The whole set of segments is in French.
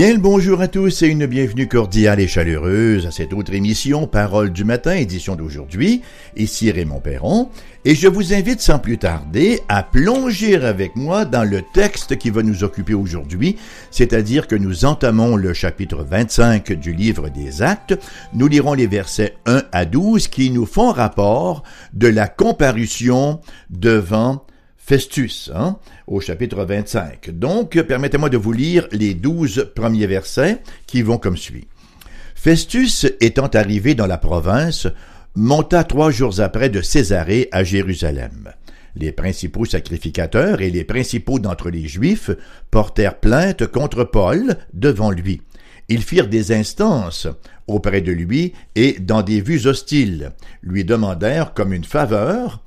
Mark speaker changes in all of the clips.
Speaker 1: Bien le bonjour à tous et une bienvenue cordiale et chaleureuse à cette autre émission Parole du matin, édition d'aujourd'hui. Ici Raymond Perron et je vous invite sans plus tarder à plonger avec moi dans le texte qui va nous occuper aujourd'hui, c'est-à-dire que nous entamons le chapitre 25 du livre des Actes. Nous lirons les versets 1 à 12 qui nous font rapport de la comparution devant Festus, hein, au chapitre 25. Donc, permettez-moi de vous lire les douze premiers versets qui vont comme suit. Festus étant arrivé dans la province, monta trois jours après de Césarée à Jérusalem. Les principaux sacrificateurs et les principaux d'entre les Juifs portèrent plainte contre Paul devant lui. Ils firent des instances auprès de lui et dans des vues hostiles, lui demandèrent comme une faveur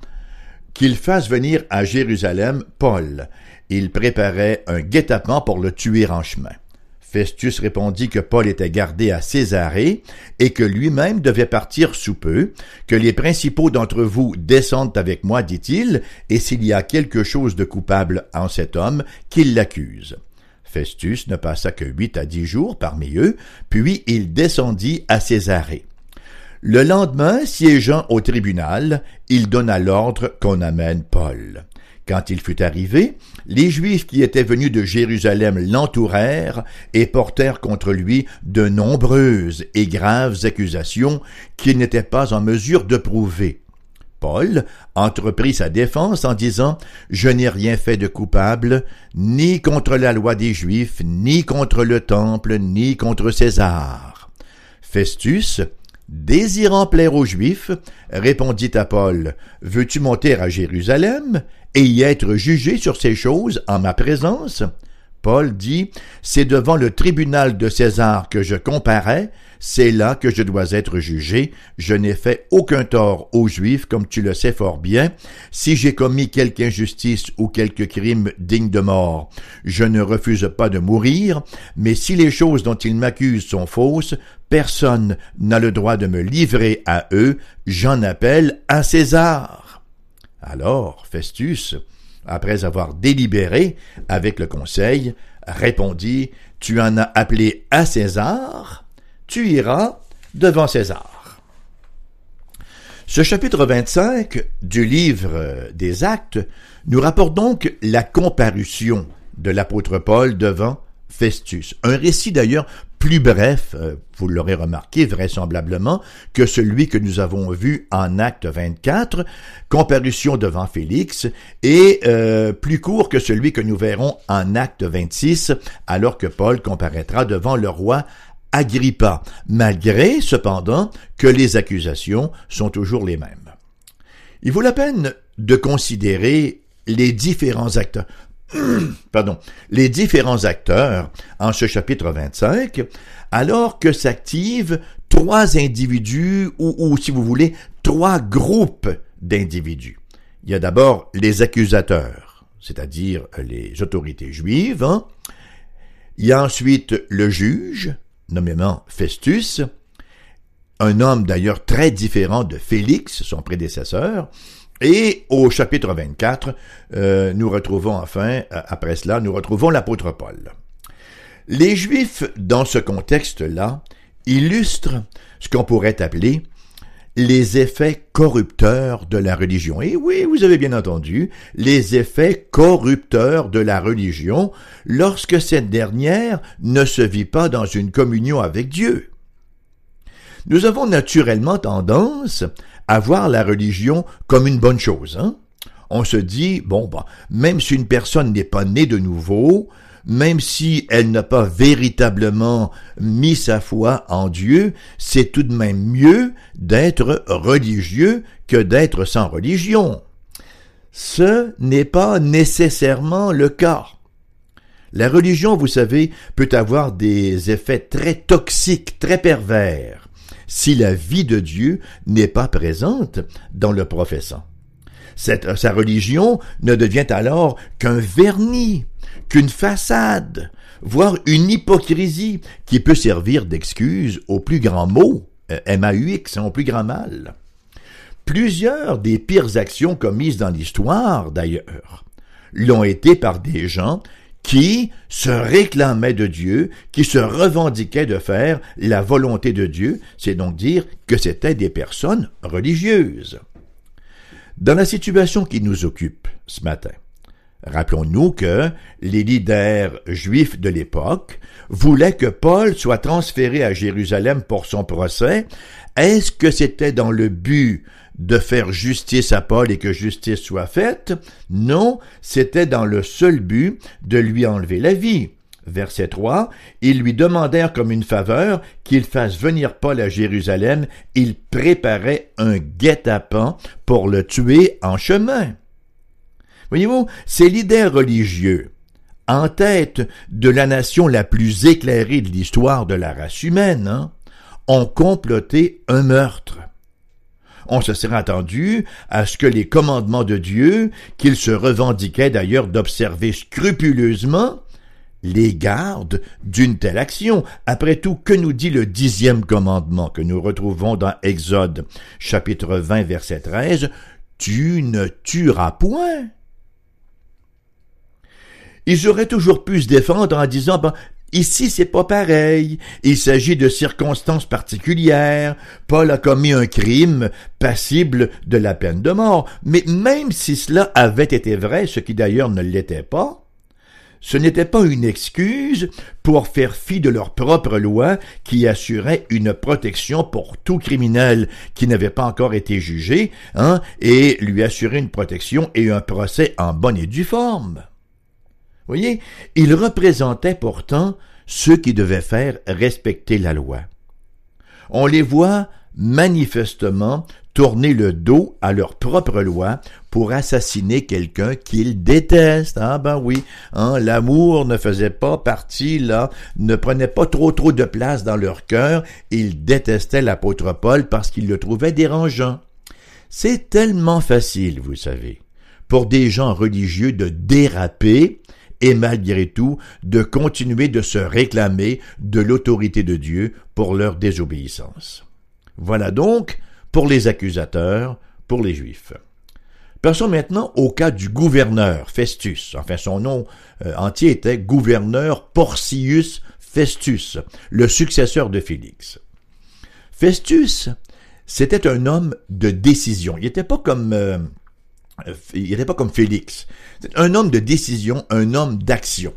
Speaker 1: qu'il fasse venir à Jérusalem Paul. Il préparait un guet-apens pour le tuer en chemin. Festus répondit que Paul était gardé à Césarée et que lui-même devait partir sous peu, que les principaux d'entre vous descendent avec moi, dit-il, et s'il y a quelque chose de coupable en cet homme, qu'il l'accuse. Festus ne passa que huit à dix jours parmi eux, puis il descendit à Césarée. Le lendemain, siégeant au tribunal, il donna l'ordre qu'on amène Paul. Quand il fut arrivé, les Juifs qui étaient venus de Jérusalem l'entourèrent et portèrent contre lui de nombreuses et graves accusations qu'il n'était pas en mesure de prouver. Paul entreprit sa défense en disant Je n'ai rien fait de coupable, ni contre la loi des Juifs, ni contre le temple, ni contre César. Festus, Désirant plaire aux Juifs, répondit à Paul, Veux-tu monter à Jérusalem et y être jugé sur ces choses en ma présence? Paul dit, C'est devant le tribunal de César que je comparais, c'est là que je dois être jugé, je n'ai fait aucun tort aux Juifs, comme tu le sais fort bien, si j'ai commis quelque injustice ou quelque crime digne de mort, je ne refuse pas de mourir, mais si les choses dont ils m'accusent sont fausses, personne n'a le droit de me livrer à eux, j'en appelle à César. Alors, Festus, après avoir délibéré avec le conseil, répondit, Tu en as appelé à César, tu iras devant César. Ce chapitre 25 du livre des Actes nous rapporte donc la comparution de l'apôtre Paul devant Festus. Un récit d'ailleurs plus bref, euh, vous l'aurez remarqué vraisemblablement, que celui que nous avons vu en acte 24, comparution devant Félix, et euh, plus court que celui que nous verrons en acte 26, alors que Paul comparaîtra devant le roi Agrippa, malgré cependant que les accusations sont toujours les mêmes. Il vaut la peine de considérer les différents acteurs, pardon, les différents acteurs en ce chapitre 25, alors que s'activent trois individus ou, si vous voulez, trois groupes d'individus. Il y a d'abord les accusateurs, c'est-à-dire les autorités juives. Hein. Il y a ensuite le juge, nommément Festus, un homme d'ailleurs très différent de Félix, son prédécesseur, et au chapitre 24, euh, nous retrouvons enfin, euh, après cela, nous retrouvons l'apôtre Paul. Les Juifs, dans ce contexte-là, illustrent ce qu'on pourrait appeler les effets corrupteurs de la religion. Et oui, vous avez bien entendu, les effets corrupteurs de la religion lorsque cette dernière ne se vit pas dans une communion avec Dieu. Nous avons naturellement tendance à voir la religion comme une bonne chose. Hein? On se dit, bon, bah, même si une personne n'est pas née de nouveau, même si elle n'a pas véritablement mis sa foi en Dieu, c'est tout de même mieux d'être religieux que d'être sans religion. Ce n'est pas nécessairement le cas. La religion, vous savez, peut avoir des effets très toxiques, très pervers, si la vie de Dieu n'est pas présente dans le professant. sa religion ne devient alors qu'un vernis qu'une façade, voire une hypocrisie qui peut servir d'excuse au plus grand mot, euh, M-A-U-X, hein, au plus grand mal. Plusieurs des pires actions commises dans l'histoire, d'ailleurs, l'ont été par des gens qui se réclamaient de Dieu, qui se revendiquaient de faire la volonté de Dieu, c'est donc dire que c'étaient des personnes religieuses. Dans la situation qui nous occupe ce matin, rappelons-nous que les leaders juifs de l'époque voulaient que Paul soit transféré à Jérusalem pour son procès. Est-ce que c'était dans le but de faire justice à Paul et que justice soit faite? Non, c'était dans le seul but de lui enlever la vie. Verset 3, ils lui demandèrent comme une faveur qu'il fasse venir Paul à Jérusalem. Ils préparaient un guet-apens pour le tuer en chemin. Voyez-vous, ces leaders religieux, en tête de la nation la plus éclairée de l'histoire de la race humaine, hein, ont comploté un meurtre. On se serait attendu à ce que les commandements de Dieu, qu'ils se revendiquaient d'ailleurs d'observer scrupuleusement, les gardent d'une telle action. Après tout, que nous dit le dixième commandement que nous retrouvons dans Exode chapitre 20 verset 13? Tu ne tueras point. Ils auraient toujours pu se défendre en disant, ben, Ici, c'est pas pareil. Il s'agit de circonstances particulières. Paul a commis un crime passible de la peine de mort. Mais même si cela avait été vrai, ce qui d'ailleurs ne l'était pas, ce n'était pas une excuse pour faire fi de leur propre loi qui assurait une protection pour tout criminel qui n'avait pas encore été jugé, hein, et lui assurer une protection et un procès en bonne et due forme. Voyez, ils représentaient pourtant ceux qui devaient faire respecter la loi. On les voit manifestement tourner le dos à leur propre loi pour assassiner quelqu'un qu'ils détestent. Ah ben oui, hein, l'amour ne faisait pas partie là, ne prenait pas trop trop de place dans leur cœur. Ils détestaient l'apôtre Paul parce qu'ils le trouvaient dérangeant. C'est tellement facile, vous savez, pour des gens religieux de déraper et malgré tout de continuer de se réclamer de l'autorité de Dieu pour leur désobéissance. Voilà donc pour les accusateurs, pour les Juifs. Passons maintenant au cas du gouverneur Festus. Enfin, son nom euh, entier était gouverneur Porcius Festus, le successeur de Félix. Festus, c'était un homme de décision. Il n'était pas comme euh, il n'était pas comme Félix. C'est un homme de décision, un homme d'action.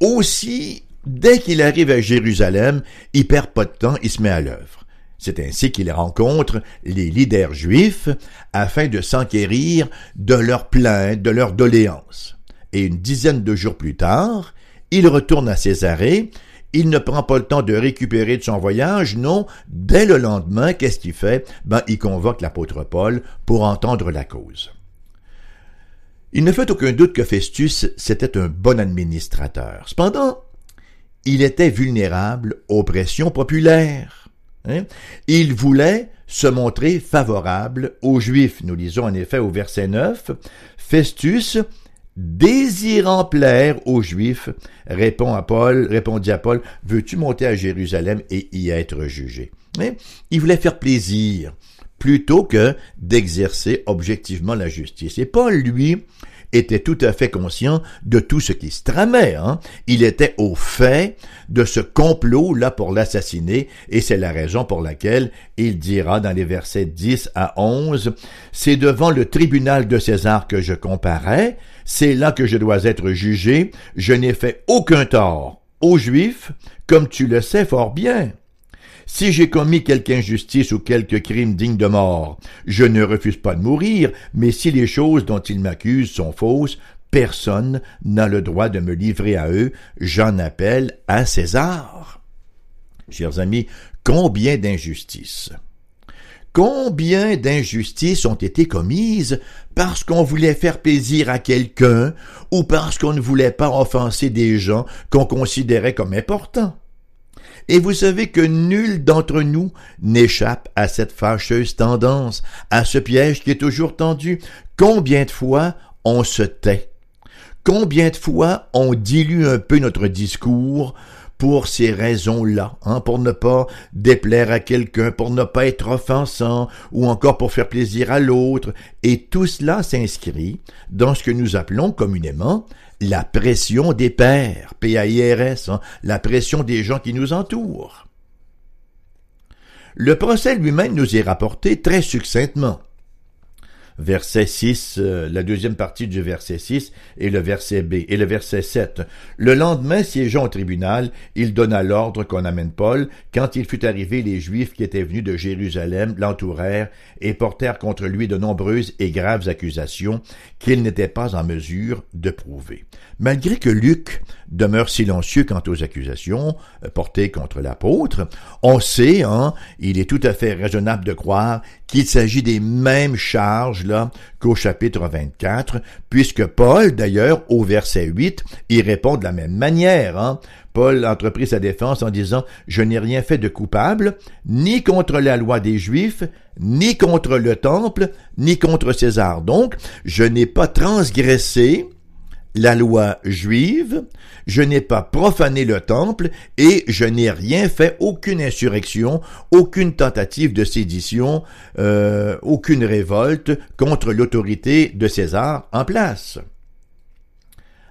Speaker 1: Aussi, dès qu'il arrive à Jérusalem, il perd pas de temps, il se met à l'œuvre. C'est ainsi qu'il rencontre les leaders juifs afin de s'enquérir de leurs plaintes, de leurs doléances. Et une dizaine de jours plus tard, il retourne à Césarée. Il ne prend pas le temps de récupérer de son voyage, non. Dès le lendemain, qu'est-ce qu'il fait? Ben, il convoque l'apôtre Paul pour entendre la cause. Il ne fait aucun doute que Festus, c'était un bon administrateur. Cependant, il était vulnérable aux pressions populaires. Hein. Il voulait se montrer favorable aux Juifs. Nous lisons en effet au verset 9, Festus, désirant plaire aux Juifs, répond à Paul, répondit à Paul, veux-tu monter à Jérusalem et y être jugé? Hein? Il voulait faire plaisir plutôt que d'exercer objectivement la justice. Et Paul, lui, était tout à fait conscient de tout ce qui se tramait. Hein. Il était au fait de ce complot là pour l'assassiner, et c'est la raison pour laquelle il dira dans les versets 10 à 11, C'est devant le tribunal de César que je comparais, c'est là que je dois être jugé, je n'ai fait aucun tort aux Juifs, comme tu le sais fort bien. Si j'ai commis quelque injustice ou quelque crime digne de mort, je ne refuse pas de mourir, mais si les choses dont ils m'accusent sont fausses, personne n'a le droit de me livrer à eux, j'en appelle à César. Chers amis, combien d'injustices? Combien d'injustices ont été commises parce qu'on voulait faire plaisir à quelqu'un ou parce qu'on ne voulait pas offenser des gens qu'on considérait comme importants? Et vous savez que nul d'entre nous n'échappe à cette fâcheuse tendance, à ce piège qui est toujours tendu. Combien de fois on se tait? Combien de fois on dilue un peu notre discours pour ces raisons-là, hein, pour ne pas déplaire à quelqu'un, pour ne pas être offensant, ou encore pour faire plaisir à l'autre, et tout cela s'inscrit dans ce que nous appelons communément la pression des pères, P-A-I-R-S, hein, la pression des gens qui nous entourent. Le procès lui-même nous est rapporté très succinctement verset 6, euh, la deuxième partie du verset 6 et le verset B et le verset 7. Le lendemain, siégeant au tribunal, il donna l'ordre qu'on amène Paul. Quand il fut arrivé, les Juifs qui étaient venus de Jérusalem l'entourèrent et portèrent contre lui de nombreuses et graves accusations qu'il n'était pas en mesure de prouver. Malgré que Luc demeure silencieux quant aux accusations euh, portées contre l'apôtre, on sait, hein, il est tout à fait raisonnable de croire qu'il s'agit des mêmes charges qu'au chapitre 24, puisque Paul, d'ailleurs, au verset 8, y répond de la même manière. Hein. Paul entreprit sa défense en disant Je n'ai rien fait de coupable, ni contre la loi des Juifs, ni contre le temple, ni contre César. Donc, je n'ai pas transgressé la loi juive, je n'ai pas profané le temple et je n'ai rien fait, aucune insurrection, aucune tentative de sédition, euh, aucune révolte contre l'autorité de César en place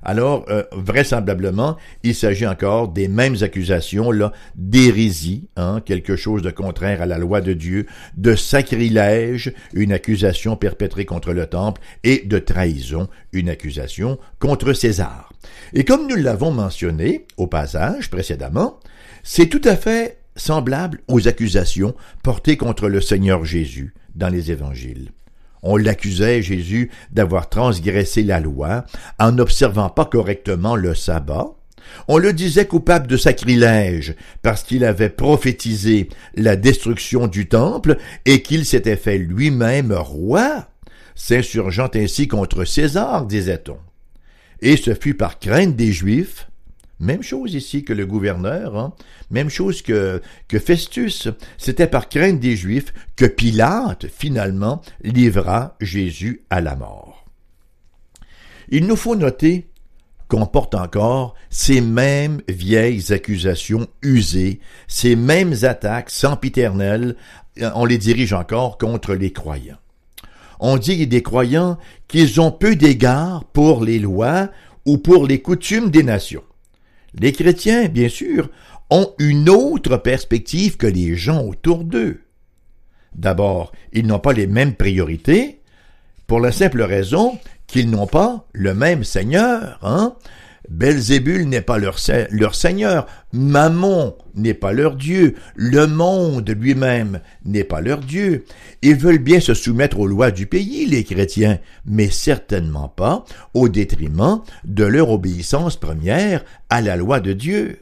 Speaker 1: alors euh, vraisemblablement, il s'agit encore des mêmes accusations là d'hérésie, hein, quelque chose de contraire à la loi de Dieu, de sacrilège, une accusation perpétrée contre le temple, et de trahison, une accusation contre César. Et comme nous l'avons mentionné au passage précédemment, c'est tout à fait semblable aux accusations portées contre le Seigneur Jésus dans les évangiles. On l'accusait, Jésus, d'avoir transgressé la loi en n'observant pas correctement le sabbat. On le disait coupable de sacrilège parce qu'il avait prophétisé la destruction du temple et qu'il s'était fait lui-même roi, s'insurgeant ainsi contre César, disait-on. Et ce fut par crainte des Juifs même chose ici que le gouverneur, hein? même chose que, que Festus. C'était par crainte des Juifs que Pilate, finalement, livra Jésus à la mort. Il nous faut noter qu'on porte encore ces mêmes vieilles accusations usées, ces mêmes attaques sempiternelles, on les dirige encore contre les croyants. On dit des croyants qu'ils ont peu d'égard pour les lois ou pour les coutumes des nations. Les chrétiens, bien sûr, ont une autre perspective que les gens autour d'eux. D'abord, ils n'ont pas les mêmes priorités, pour la simple raison qu'ils n'ont pas le même Seigneur. Hein? Belzébul n'est pas leur, Seigneur, Mammon n'est pas leur Dieu, le monde lui-même n'est pas leur Dieu. Ils veulent bien se soumettre aux lois du pays, les chrétiens, mais certainement pas au détriment de leur obéissance première à la loi de Dieu.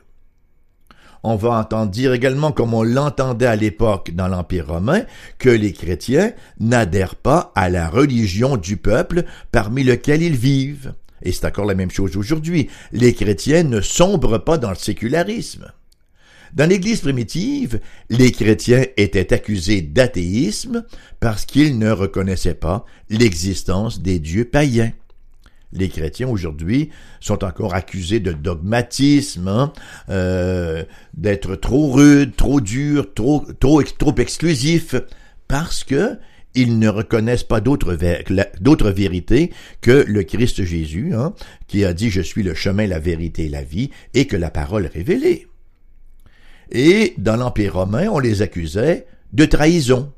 Speaker 1: On va entendre dire également, comme on l'entendait à l'époque dans l'Empire romain, que les chrétiens n'adhèrent pas à la religion du peuple parmi lequel ils vivent. Et c'est encore la même chose aujourd'hui. Les chrétiens ne sombrent pas dans le sécularisme. Dans l'Église primitive, les chrétiens étaient accusés d'athéisme parce qu'ils ne reconnaissaient pas l'existence des dieux païens. Les chrétiens aujourd'hui sont encore accusés de dogmatisme, hein, euh, d'être trop rudes, trop durs, trop, trop, trop exclusifs, parce que ils ne reconnaissent pas d'autre vérité que le Christ Jésus, hein, qui a dit Je suis le chemin, la vérité et la vie, et que la parole révélée. Et dans l'Empire romain, on les accusait de trahison.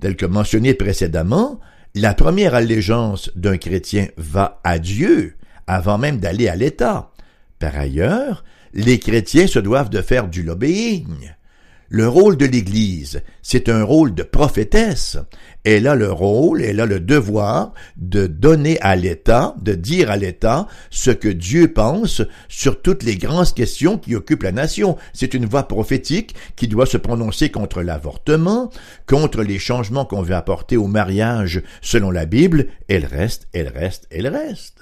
Speaker 1: Tel que mentionné précédemment, la première allégeance d'un chrétien va à Dieu avant même d'aller à l'État. Par ailleurs, les chrétiens se doivent de faire du lobbying. Le rôle de l'Église, c'est un rôle de prophétesse. Elle a le rôle, elle a le devoir de donner à l'État, de dire à l'État ce que Dieu pense sur toutes les grandes questions qui occupent la nation. C'est une voix prophétique qui doit se prononcer contre l'avortement, contre les changements qu'on veut apporter au mariage selon la Bible. Elle reste, elle reste, elle reste.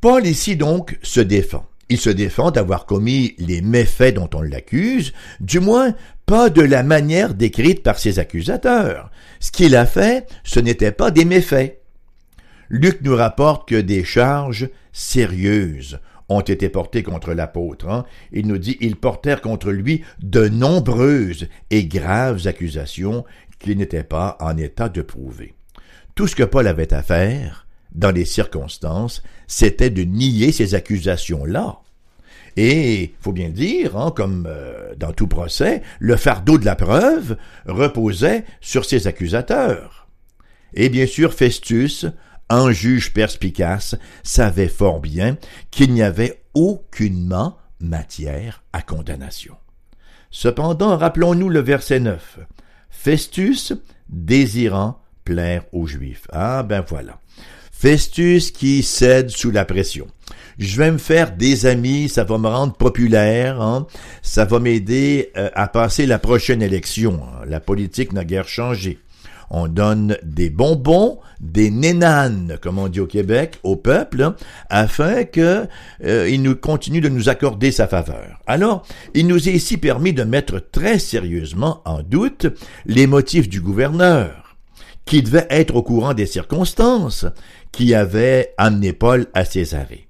Speaker 1: Paul ici donc se défend. Il se défend d'avoir commis les méfaits dont on l'accuse, du moins pas de la manière décrite par ses accusateurs. Ce qu'il a fait, ce n'était pas des méfaits. Luc nous rapporte que des charges sérieuses ont été portés contre l'apôtre. Hein. Il nous dit, ils portèrent contre lui de nombreuses et graves accusations qu'il n'était pas en état de prouver. Tout ce que Paul avait à faire, dans les circonstances, c'était de nier ces accusations-là. Et, faut bien dire, hein, comme euh, dans tout procès, le fardeau de la preuve reposait sur ses accusateurs. Et bien sûr, Festus, un juge perspicace, savait fort bien qu'il n'y avait aucunement matière à condamnation. Cependant, rappelons-nous le verset 9. Festus désirant plaire aux Juifs. Ah ben voilà. Festus qui cède sous la pression. Je vais me faire des amis, ça va me rendre populaire, hein. ça va m'aider euh, à passer la prochaine élection. Hein. La politique n'a guère changé. On donne des bonbons, des nénanes, comme on dit au Québec, au peuple, hein, afin que euh, il nous continue de nous accorder sa faveur. Alors, il nous est ici permis de mettre très sérieusement en doute les motifs du gouverneur, qui devait être au courant des circonstances qui avaient amené Paul à Césarée.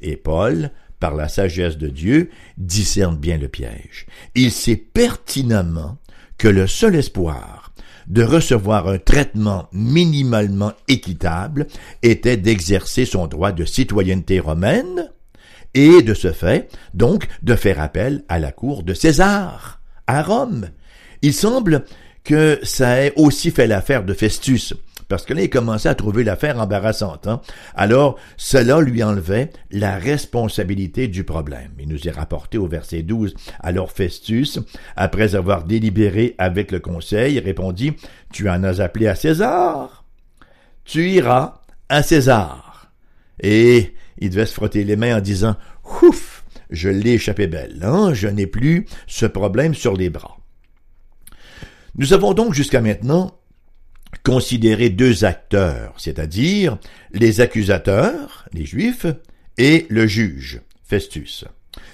Speaker 1: Et Paul, par la sagesse de Dieu, discerne bien le piège. Il sait pertinemment que le seul espoir de recevoir un traitement minimalement équitable était d'exercer son droit de citoyenneté romaine et de ce fait, donc, de faire appel à la cour de César, à Rome. Il semble que ça ait aussi fait l'affaire de Festus, parce que là, il commençait à trouver l'affaire embarrassante. Hein? Alors, cela lui enlevait la responsabilité du problème. Il nous est rapporté au verset 12. Alors Festus, après avoir délibéré avec le conseil, répondit, Tu en as appelé à César. Tu iras à César. Et il devait se frotter les mains en disant, Ouf, je l'ai échappé belle, hein? je n'ai plus ce problème sur les bras. Nous avons donc jusqu'à maintenant considérer deux acteurs, c'est-à-dire les accusateurs, les Juifs, et le juge, Festus.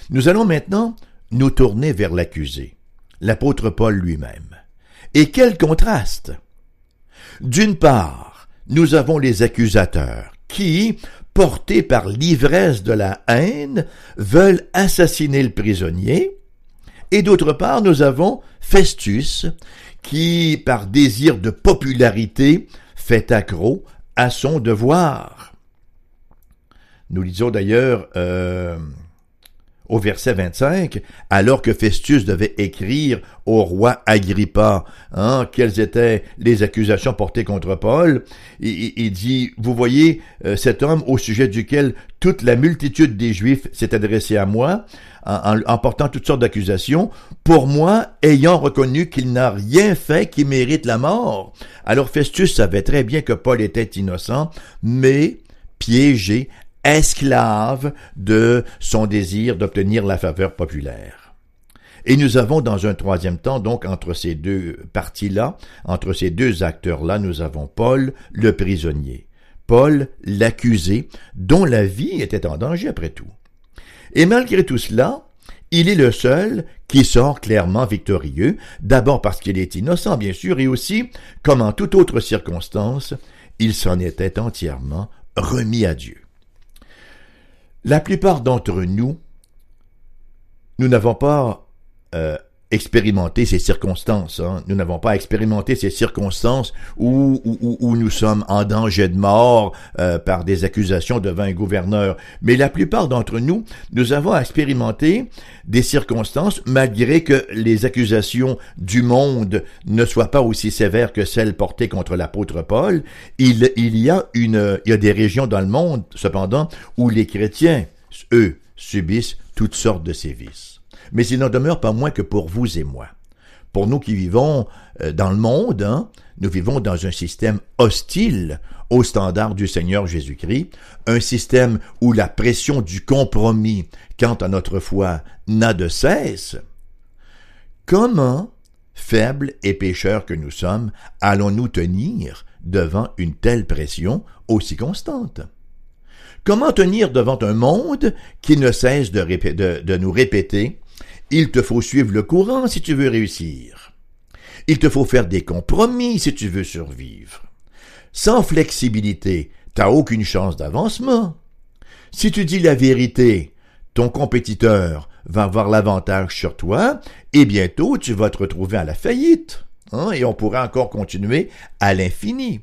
Speaker 1: Nous allons maintenant nous tourner vers l'accusé, l'apôtre Paul lui-même. Et quel contraste D'une part, nous avons les accusateurs qui, portés par l'ivresse de la haine, veulent assassiner le prisonnier, et d'autre part, nous avons Festus qui, par désir de popularité, fait accro à son devoir. Nous lisons d'ailleurs euh, au verset 25, alors que Festus devait écrire au roi Agrippa hein, quelles étaient les accusations portées contre Paul, il, dit, vous voyez euh, cet homme au sujet duquel toute la multitude des Juifs s'est adressée à moi, en, portant toutes sortes d'accusations, pour moi, ayant reconnu qu'il n'a rien fait qui mérite la mort. Alors Festus savait très bien que Paul était innocent, mais piégé, esclave de son désir d'obtenir la faveur populaire. Et nous avons dans un troisième temps, donc entre ces deux parties-là, entre ces deux acteurs-là, nous avons Paul, le prisonnier. Paul, l'accusé, dont la vie était en danger après tout. Et malgré tout cela, il est le seul qui sort clairement victorieux, d'abord parce qu'il est innocent, bien sûr, et aussi, comme en toute autre circonstance, il s'en était entièrement remis à Dieu. La plupart d'entre nous, nous n'avons pas euh, expérimenter ces circonstances. Hein. Nous n'avons pas expérimenté ces circonstances où, où, où, nous sommes en danger de mort euh, par des accusations devant un gouverneur. Mais la plupart d'entre nous, nous avons expérimenté des circonstances malgré que les accusations du monde ne soient pas aussi sévères que celles portées contre l'apôtre Paul. Il, il y a une, il y a des régions dans le monde, cependant, où les chrétiens, eux, subissent toutes sortes de sévices mais il n'en demeure pas moins que pour vous et moi. Pour nous qui vivons euh, dans le monde, hein, nous vivons dans un système hostile au standard du Seigneur Jésus-Christ, un système où la pression du compromis quant à notre foi n'a de cesse. Comment, faibles et pécheurs que nous sommes, allons-nous tenir devant une telle pression aussi constante? Comment tenir devant un monde qui ne cesse de nous répéter il te faut suivre le courant si tu veux réussir. Il te faut faire des compromis si tu veux survivre. Sans flexibilité, t'as aucune chance d'avancement. Si tu dis la vérité, ton compétiteur va avoir l'avantage sur toi et bientôt tu vas te retrouver à la faillite. Hein, et on pourra encore continuer à l'infini.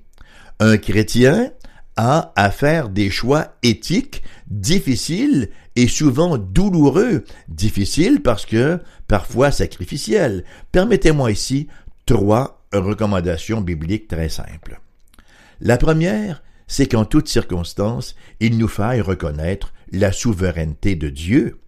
Speaker 1: Un chrétien a à faire des choix éthiques difficiles et souvent douloureux. Difficiles parce que parfois sacrificiels. Permettez-moi ici trois recommandations bibliques très simples. La première, c'est qu'en toutes circonstances, il nous faille reconnaître la souveraineté de Dieu.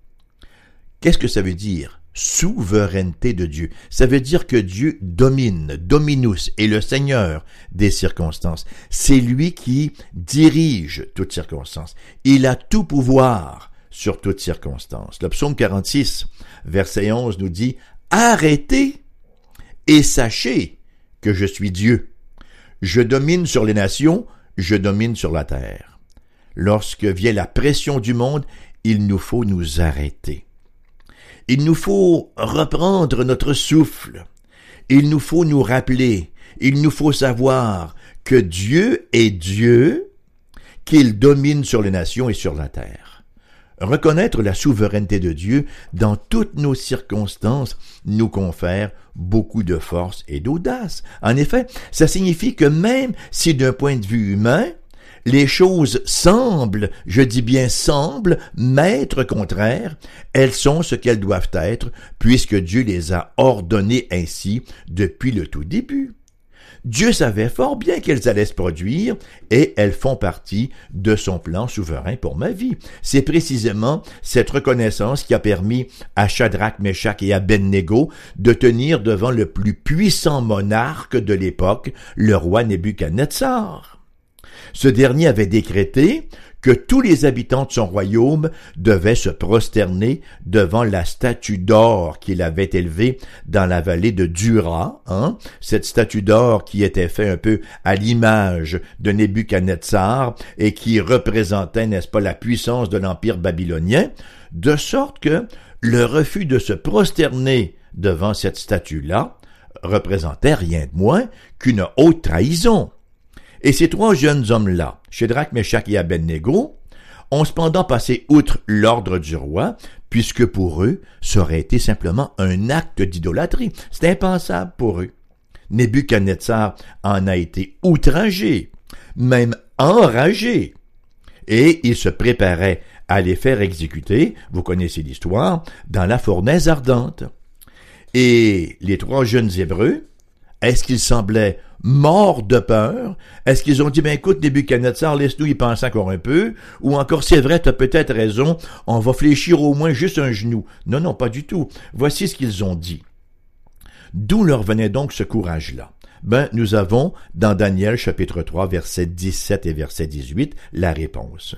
Speaker 1: Qu'est-ce que ça veut dire? Souveraineté de Dieu. Ça veut dire que Dieu domine, dominus, est le Seigneur des circonstances. C'est lui qui dirige toutes circonstances. Il a tout pouvoir sur toutes circonstances. Le psaume 46, verset 11 nous dit, Arrêtez et sachez que je suis Dieu. Je domine sur les nations, je domine sur la terre. Lorsque vient la pression du monde, il nous faut nous arrêter. Il nous faut reprendre notre souffle. Il nous faut nous rappeler, il nous faut savoir que Dieu est Dieu, qu'il domine sur les nations et sur la terre. Reconnaître la souveraineté de Dieu dans toutes nos circonstances nous confère beaucoup de force et d'audace. En effet, ça signifie que même si d'un point de vue humain, les choses semblent, je dis bien semblent, m'être contraires, elles sont ce qu'elles doivent être, puisque Dieu les a ordonnées ainsi depuis le tout début. Dieu savait fort bien qu'elles allaient se produire et elles font partie de son plan souverain pour ma vie. C'est précisément cette reconnaissance qui a permis à Shadrach, Meshach et Abednego de tenir devant le plus puissant monarque de l'époque, le roi Nebuchadnezzar. Ce dernier avait décrété que tous les habitants de son royaume devaient se prosterner devant la statue d'or qu'il avait élevée dans la vallée de Dura, hein? cette statue d'or qui était faite un peu à l'image de Nebuchadnezzar et qui représentait, n'est-ce pas, la puissance de l'empire babylonien, de sorte que le refus de se prosterner devant cette statue-là représentait rien de moins qu'une haute trahison. Et ces trois jeunes hommes-là, Shadrach, Meshach et Abednego, ont cependant passé outre l'ordre du roi, puisque pour eux, ça aurait été simplement un acte d'idolâtrie. C'est impensable pour eux. Nebuchadnezzar en a été outragé, même enragé, et il se préparait à les faire exécuter, vous connaissez l'histoire, dans la fournaise ardente. Et les trois jeunes Hébreux, est-ce qu'ils semblaient morts de peur? Est-ce qu'ils ont dit, ben écoute, Nebuchadnezzar, laisse-nous y penser encore un peu? Ou encore, c'est vrai, tu as peut-être raison, on va fléchir au moins juste un genou. Non, non, pas du tout. Voici ce qu'ils ont dit. D'où leur venait donc ce courage-là? Ben, nous avons, dans Daniel chapitre 3, verset 17 et verset 18, la réponse.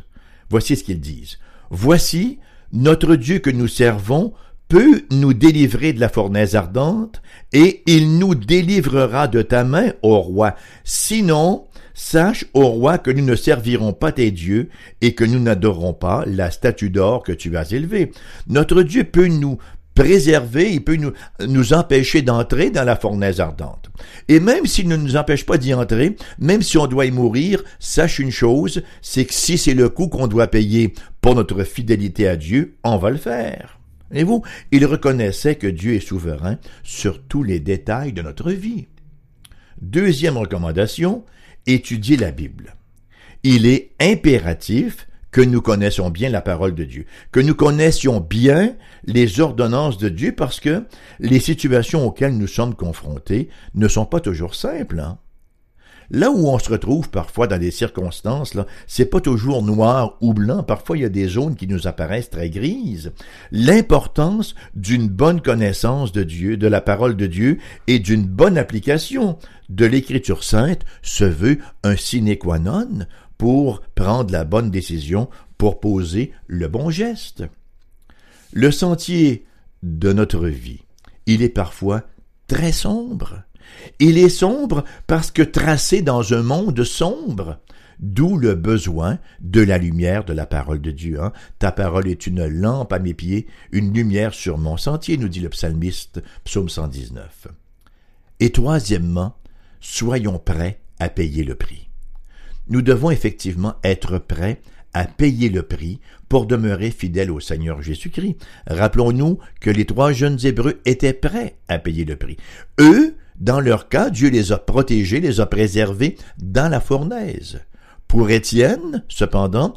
Speaker 1: Voici ce qu'ils disent. Voici, notre Dieu que nous servons peut nous délivrer de la fournaise ardente, et il nous délivrera de ta main, ô roi. Sinon, sache, ô roi, que nous ne servirons pas tes dieux, et que nous n'adorerons pas la statue d'or que tu as élevée. Notre Dieu peut nous préserver, il peut nous, nous empêcher d'entrer dans la fournaise ardente. Et même s'il ne nous empêche pas d'y entrer, même si on doit y mourir, sache une chose, c'est que si c'est le coût qu'on doit payer pour notre fidélité à Dieu, on va le faire. Et vous, il reconnaissait que Dieu est souverain sur tous les détails de notre vie. Deuxième recommandation, étudier la Bible. Il est impératif que nous connaissions bien la parole de Dieu, que nous connaissions bien les ordonnances de Dieu parce que les situations auxquelles nous sommes confrontés ne sont pas toujours simples. Hein? Là où on se retrouve parfois dans des circonstances, là, c'est pas toujours noir ou blanc. Parfois, il y a des zones qui nous apparaissent très grises. L'importance d'une bonne connaissance de Dieu, de la parole de Dieu et d'une bonne application de l'écriture sainte se veut un sine qua non pour prendre la bonne décision, pour poser le bon geste. Le sentier de notre vie, il est parfois très sombre. Il est sombre parce que tracé dans un monde sombre. D'où le besoin de la lumière de la parole de Dieu. Hein. Ta parole est une lampe à mes pieds, une lumière sur mon sentier, nous dit le psalmiste, psaume 119. Et troisièmement, soyons prêts à payer le prix. Nous devons effectivement être prêts à payer le prix pour demeurer fidèles au Seigneur Jésus-Christ. Rappelons-nous que les trois jeunes Hébreux étaient prêts à payer le prix. Eux, dans leur cas, Dieu les a protégés, les a préservés dans la fournaise. Pour Étienne, cependant,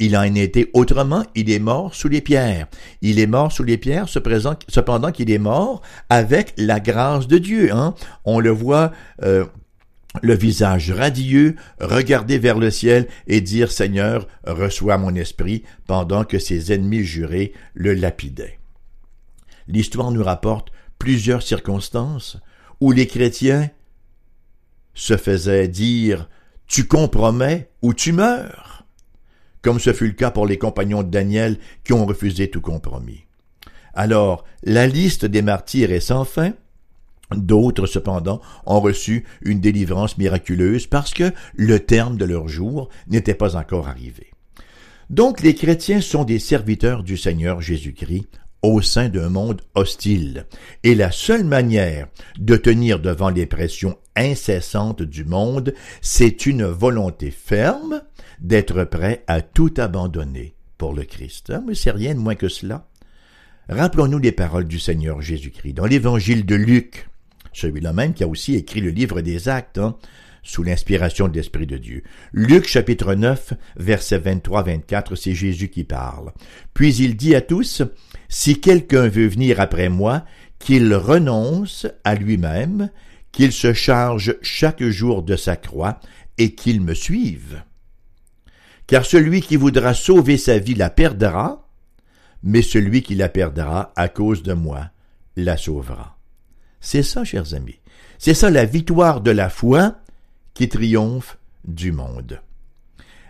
Speaker 1: il en été autrement, il est mort sous les pierres. Il est mort sous les pierres, cependant qu'il est mort avec la grâce de Dieu. Hein? On le voit euh, le visage radieux, regarder vers le ciel et dire Seigneur, reçois mon esprit, pendant que ses ennemis jurés le lapidaient. L'histoire nous rapporte plusieurs circonstances où les chrétiens se faisaient dire tu compromets ou tu meurs, comme ce fut le cas pour les compagnons de Daniel qui ont refusé tout compromis. Alors, la liste des martyrs est sans fin, D'autres, cependant, ont reçu une délivrance miraculeuse parce que le terme de leur jour n'était pas encore arrivé. Donc les chrétiens sont des serviteurs du Seigneur Jésus-Christ au sein d'un monde hostile, et la seule manière de tenir devant les pressions incessantes du monde, c'est une volonté ferme d'être prêt à tout abandonner pour le Christ. Ah, mais c'est rien de moins que cela. Rappelons-nous les paroles du Seigneur Jésus-Christ dans l'évangile de Luc, celui-là même qui a aussi écrit le livre des actes, hein, sous l'inspiration de l'Esprit de Dieu. Luc chapitre 9, versets 23-24, c'est Jésus qui parle. Puis il dit à tous, Si quelqu'un veut venir après moi, qu'il renonce à lui-même, qu'il se charge chaque jour de sa croix, et qu'il me suive. Car celui qui voudra sauver sa vie la perdra, mais celui qui la perdra à cause de moi la sauvera. C'est ça, chers amis. C'est ça la victoire de la foi qui triomphe du monde.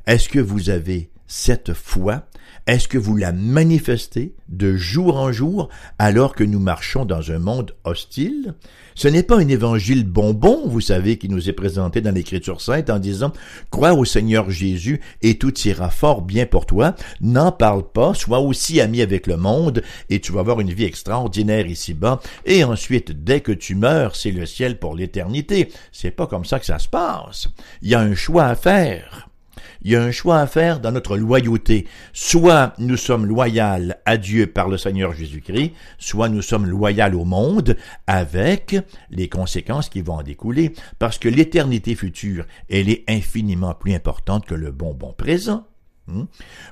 Speaker 1: Est-ce que vous avez cette foi est-ce que vous la manifestez de jour en jour alors que nous marchons dans un monde hostile? Ce n'est pas un évangile bonbon, vous savez, qui nous est présenté dans l'Écriture sainte en disant Crois au Seigneur Jésus et tout ira fort bien pour toi. N'en parle pas, sois aussi ami avec le monde et tu vas avoir une vie extraordinaire ici-bas. Et ensuite, dès que tu meurs, c'est le ciel pour l'éternité. C'est pas comme ça que ça se passe. Il y a un choix à faire il y a un choix à faire dans notre loyauté. Soit nous sommes loyaux à Dieu par le Seigneur Jésus-Christ, soit nous sommes loyaux au monde avec les conséquences qui vont en découler, parce que l'éternité future, elle est infiniment plus importante que le bonbon présent. Hmm?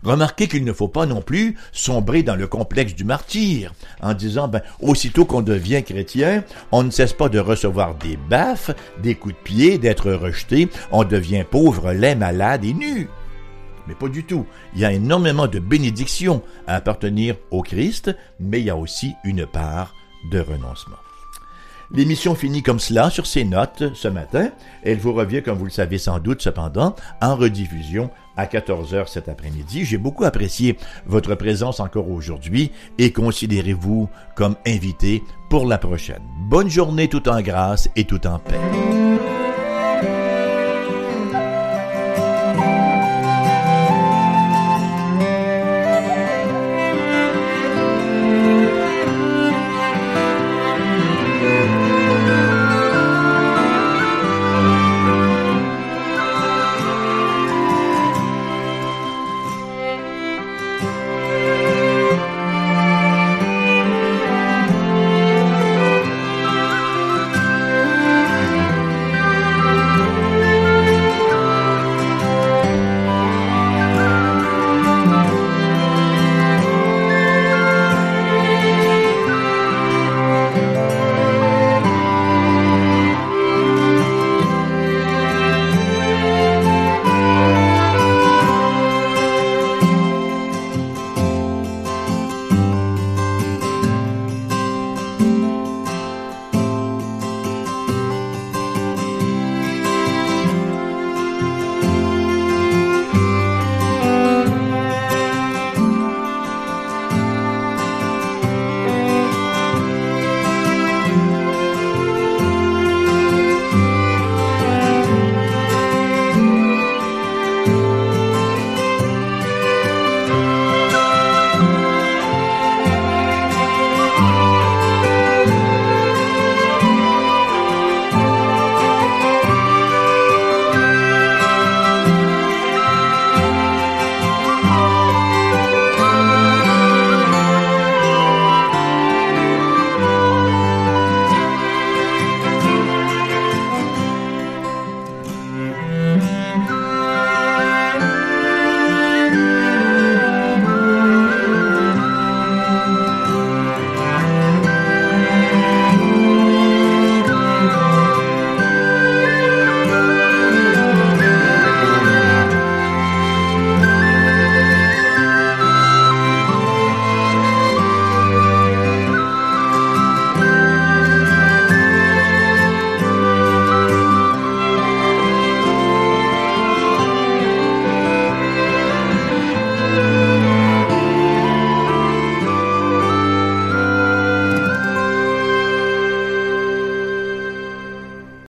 Speaker 1: Remarquez qu'il ne faut pas non plus sombrer dans le complexe du martyr, en disant, ben, aussitôt qu'on devient chrétien, on ne cesse pas de recevoir des baffes, des coups de pied, d'être rejeté, on devient pauvre, laid, malade et nu. Mais pas du tout. Il y a énormément de bénédictions à appartenir au Christ, mais il y a aussi une part de renoncement. L'émission finit comme cela sur ces notes ce matin. Elle vous revient, comme vous le savez sans doute cependant, en rediffusion à 14h cet après-midi. J'ai beaucoup apprécié votre présence encore aujourd'hui et considérez-vous comme invité pour la prochaine. Bonne journée tout en grâce et tout en paix.